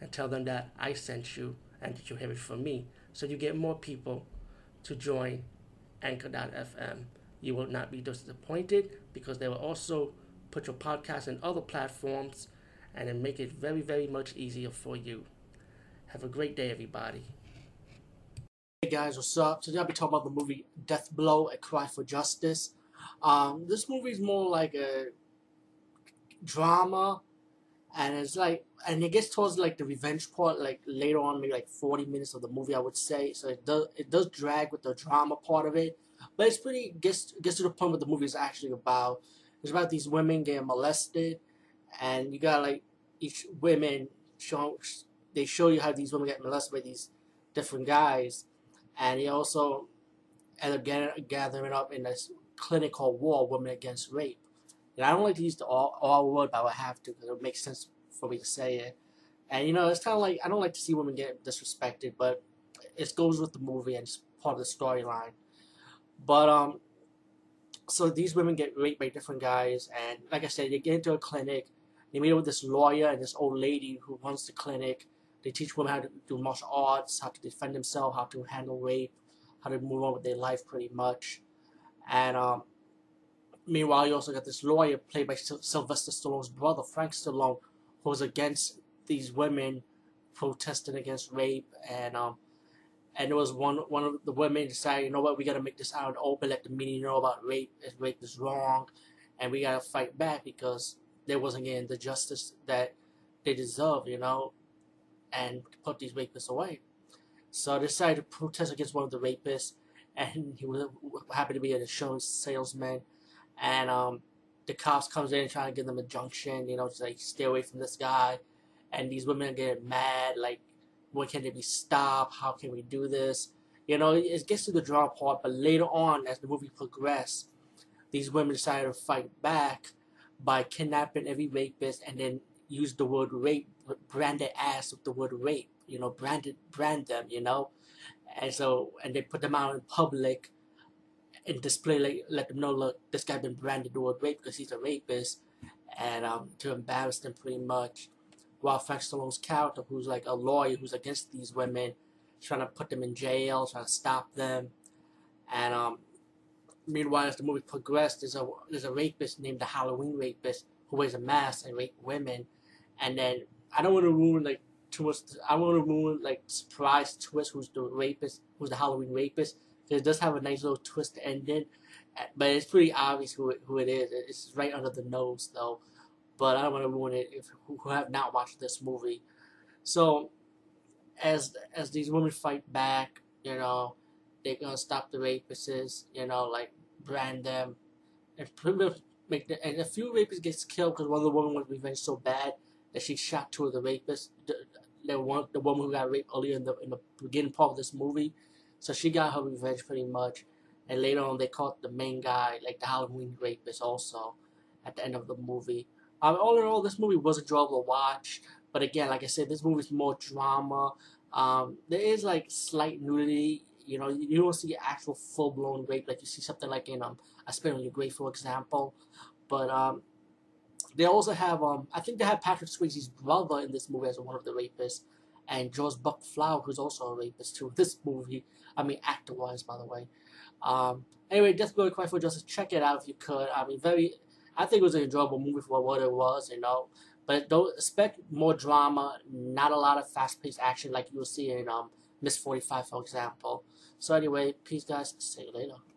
and tell them that I sent you and that you have it from me. So you get more people to join Anchor.fm. You will not be disappointed because they will also put your podcast in other platforms and then make it very, very much easier for you. Have a great day, everybody. Hey guys, what's up? Today I'll be talking about the movie Death Blow, A Cry for Justice. Um, this movie is more like a drama and it's like and it gets towards like the revenge part like later on maybe like 40 minutes of the movie i would say. So it does it does drag with the drama part of it. But it's pretty gets gets to the point what the movie is actually about it's about these women getting molested. And you got like each women show they show you how these women get molested by these different guys. And he also end up gathering up in this clinic called war women against rape and I don't like to use the all, all word, but I have to because it makes sense for me to say it. And you know, it's kind of like I don't like to see women get disrespected, but it goes with the movie and it's part of the storyline. But um, so these women get raped by different guys, and like I said, they get into a clinic. They meet up with this lawyer and this old lady who runs the clinic. They teach women how to do martial arts, how to defend themselves, how to handle rape, how to move on with their life, pretty much. And um, Meanwhile, you also got this lawyer played by Sylvester Stallone's brother, Frank Stallone, who was against these women protesting against rape, and um, and it was one one of the women decided, you know what, we gotta make this out in open, let the media know about rape, if rape is wrong, and we gotta fight back because they wasn't getting the justice that they deserve, you know, and put these rapists away. So they decided to protest against one of the rapists, and he was happy to be an insurance salesman and um, the cops comes in trying to give them a junction, you know, to like stay away from this guy, and these women are getting mad, like, when can they be stopped? How can we do this? You know, it gets to the drama part, but later on, as the movie progresses, these women decided to fight back by kidnapping every rapist and then use the word rape, brand their ass with the word rape, you know, branded, brand them, you know, and so, and they put them out in public and display like let them know look this guy been branded word rape because he's a rapist. And um to embarrass them pretty much while Frank Stallone's character who's like a lawyer who's against these women trying to put them in jail trying to stop them. And um meanwhile as the movie progressed there's a there's a rapist named the Halloween rapist who wears a mask and rape women. And then I don't want to ruin like too much I want to ruin like surprise twist who's the rapist who's the Halloween rapist it does have a nice little twist ending, but it's pretty obvious who it, who it is. It's right under the nose though. But I don't want to ruin it if who have not watched this movie. So as as these women fight back, you know, they're gonna stop the rapists. You know, like brand them and make and a few rapists gets killed because one of the women was revenge so bad that she shot two of the rapists. The, the one the woman who got raped earlier in the in the beginning part of this movie so she got her revenge pretty much. And later on, they caught the main guy, like the Halloween rapist, also at the end of the movie. Um, all in all, this movie was enjoyable to watch. But again, like I said, this movie is more drama. Um, there is like slight nudity. You know, you don't see actual full blown rape like you see something like in um, I Spit on Your Grave, for example. But um, they also have um, I think they have Patrick Swayze's brother in this movie as one of the rapists and George Buck Flower, who's also a rapist too. This movie, I mean, actor-wise, by the way. Um, anyway, Death Blow Cry for Justice. Check it out if you could. I mean, very. I think it was an enjoyable movie for what it was, you know. But don't expect more drama. Not a lot of fast-paced action like you'll see in um Miss 45, for example. So anyway, peace, guys. See you later.